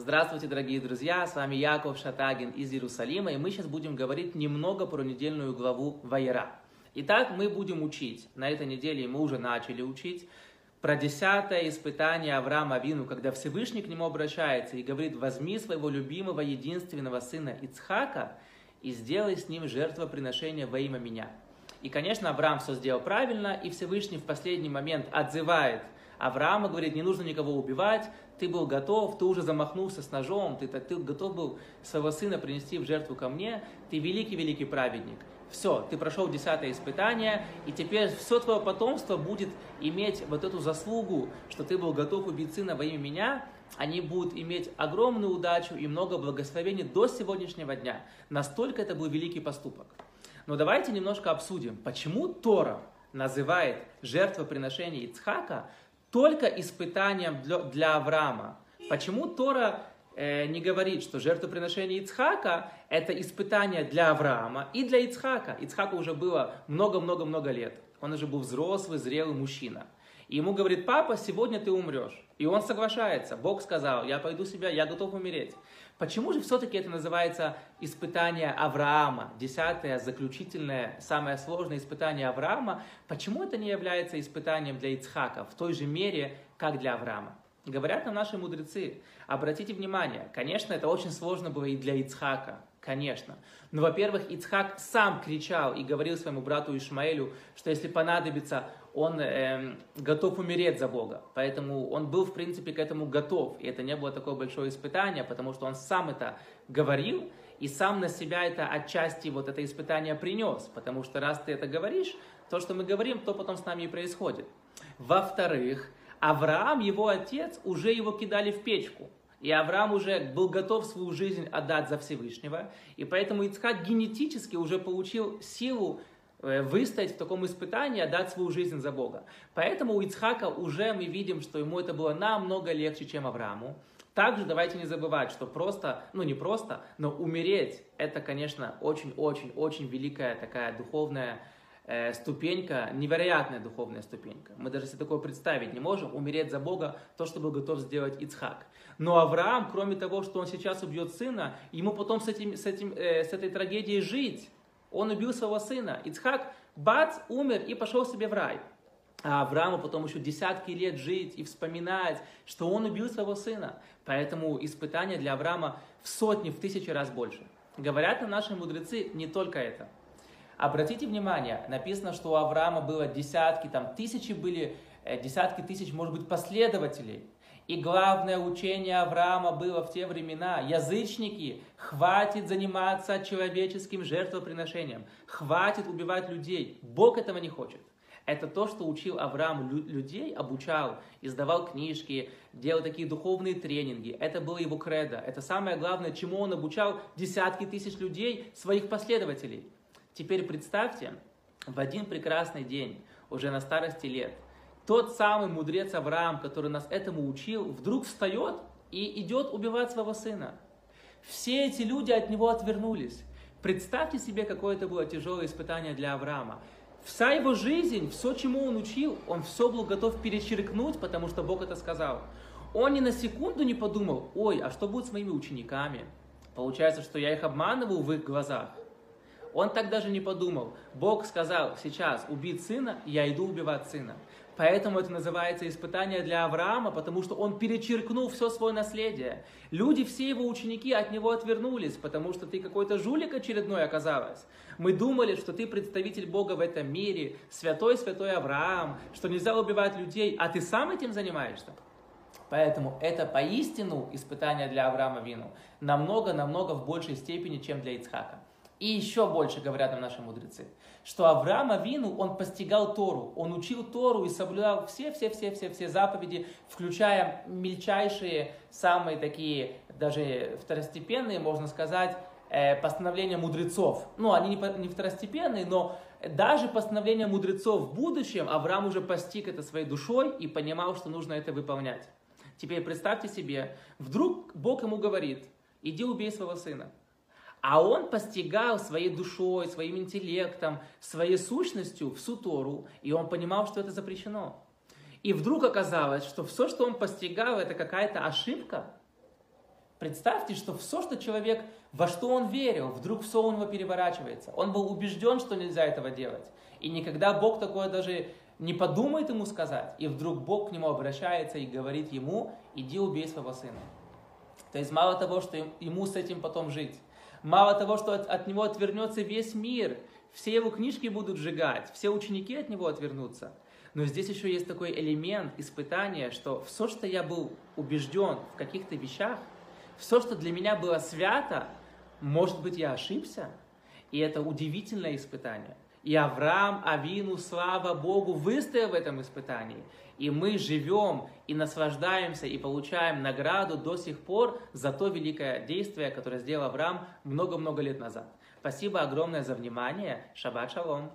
Здравствуйте, дорогие друзья, с вами Яков Шатагин из Иерусалима, и мы сейчас будем говорить немного про недельную главу Вайера. Итак, мы будем учить, на этой неделе мы уже начали учить, про десятое испытание Авраама Вину, когда Всевышний к нему обращается и говорит, возьми своего любимого единственного сына Ицхака и сделай с ним жертвоприношение во имя меня. И, конечно, Авраам все сделал правильно, и Всевышний в последний момент отзывает Авраама, говорит, не нужно никого убивать, ты был готов, ты уже замахнулся с ножом, ты, ты готов был своего сына принести в жертву ко мне, ты великий-великий праведник. Все, ты прошел десятое испытание, и теперь все твое потомство будет иметь вот эту заслугу, что ты был готов убить сына во имя меня, они будут иметь огромную удачу и много благословений до сегодняшнего дня. Настолько это был великий поступок. Но давайте немножко обсудим, почему Тора называет жертвоприношение Ицхака только испытанием для, для Авраама. Почему Тора э, не говорит, что жертвоприношение Ицхака – это испытание для Авраама и для Ицхака? Ицхаку уже было много-много-много лет. Он уже был взрослый, зрелый мужчина. И ему говорит, папа, сегодня ты умрешь. И он соглашается. Бог сказал, я пойду себя, я готов умереть. Почему же все-таки это называется испытание Авраама, десятое, заключительное, самое сложное испытание Авраама? Почему это не является испытанием для Ицхака в той же мере, как для Авраама? Говорят нам наши мудрецы, обратите внимание, конечно, это очень сложно было и для Ицхака, конечно. Но, во-первых, Ицхак сам кричал и говорил своему брату Ишмаэлю, что если понадобится, он э, готов умереть за Бога. Поэтому он был, в принципе, к этому готов. И это не было такое большое испытание, потому что он сам это говорил, и сам на себя это отчасти вот это испытание принес. Потому что раз ты это говоришь, то, что мы говорим, то потом с нами и происходит. Во-вторых, Авраам, его отец, уже его кидали в печку. И Авраам уже был готов свою жизнь отдать за Всевышнего. И поэтому Ицхак генетически уже получил силу Э, выстоять в таком испытании, отдать свою жизнь за Бога. Поэтому у Ицхака уже мы видим, что ему это было намного легче, чем Аврааму. Также давайте не забывать, что просто, ну не просто, но умереть, это, конечно, очень-очень-очень великая такая духовная э, ступенька, невероятная духовная ступенька. Мы даже себе такое представить не можем, умереть за Бога, то, что был готов сделать Ицхак. Но Авраам, кроме того, что он сейчас убьет сына, ему потом с, этим, с, этим, э, с этой трагедией жить. Он убил своего сына. Ицхак, бац, умер и пошел себе в рай. А Аврааму потом еще десятки лет жить и вспоминать, что он убил своего сына. Поэтому испытание для Авраама в сотни, в тысячи раз больше. Говорят нам наши мудрецы не только это. Обратите внимание, написано, что у Авраама было десятки, там тысячи были, э, десятки тысяч, может быть, последователей. И главное учение Авраама было в те времена. Язычники, хватит заниматься человеческим жертвоприношением. Хватит убивать людей. Бог этого не хочет. Это то, что учил Авраам людей, обучал, издавал книжки, делал такие духовные тренинги. Это было его кредо. Это самое главное, чему он обучал десятки тысяч людей, своих последователей. Теперь представьте, в один прекрасный день, уже на старости лет – тот самый мудрец Авраам, который нас этому учил, вдруг встает и идет убивать своего сына. Все эти люди от него отвернулись. Представьте себе, какое это было тяжелое испытание для Авраама. Вся его жизнь, все, чему он учил, он все был готов перечеркнуть, потому что Бог это сказал. Он ни на секунду не подумал, ой, а что будет с моими учениками? Получается, что я их обманываю в их глазах. Он так даже не подумал. Бог сказал, сейчас убить сына, я иду убивать сына. Поэтому это называется испытание для Авраама, потому что он перечеркнул все свое наследие. Люди, все его ученики от него отвернулись, потому что ты какой-то жулик очередной оказалась. Мы думали, что ты представитель Бога в этом мире, святой-святой Авраам, что нельзя убивать людей, а ты сам этим занимаешься. Поэтому это поистину испытание для Авраама Вину намного-намного в большей степени, чем для Ицхака. И еще больше говорят нам наши мудрецы, что Авраам Авину, он постигал Тору, он учил Тору и соблюдал все-все-все-все-все заповеди, включая мельчайшие, самые такие, даже второстепенные, можно сказать, э, постановления мудрецов. Ну, они не второстепенные, но даже постановления мудрецов в будущем Авраам уже постиг это своей душой и понимал, что нужно это выполнять. Теперь представьте себе, вдруг Бог ему говорит, иди убей своего сына. А он постигал своей душой, своим интеллектом, своей сущностью всю Тору, и он понимал, что это запрещено. И вдруг оказалось, что все, что он постигал, это какая-то ошибка. Представьте, что все, что человек, во что он верил, вдруг все у него переворачивается. Он был убежден, что нельзя этого делать. И никогда Бог такое даже не подумает ему сказать. И вдруг Бог к нему обращается и говорит ему, иди убей своего сына. То есть мало того, что ему с этим потом жить, мало того, что от, от него отвернется весь мир, все его книжки будут сжигать, все ученики от него отвернутся. Но здесь еще есть такой элемент испытания, что все, что я был убежден в каких-то вещах, все, что для меня было свято, может быть, я ошибся. И это удивительное испытание. И Авраам, Авину, слава Богу, выстоял в этом испытании. И мы живем и наслаждаемся и получаем награду до сих пор за то великое действие, которое сделал Авраам много-много лет назад. Спасибо огромное за внимание. Шаббат шалом.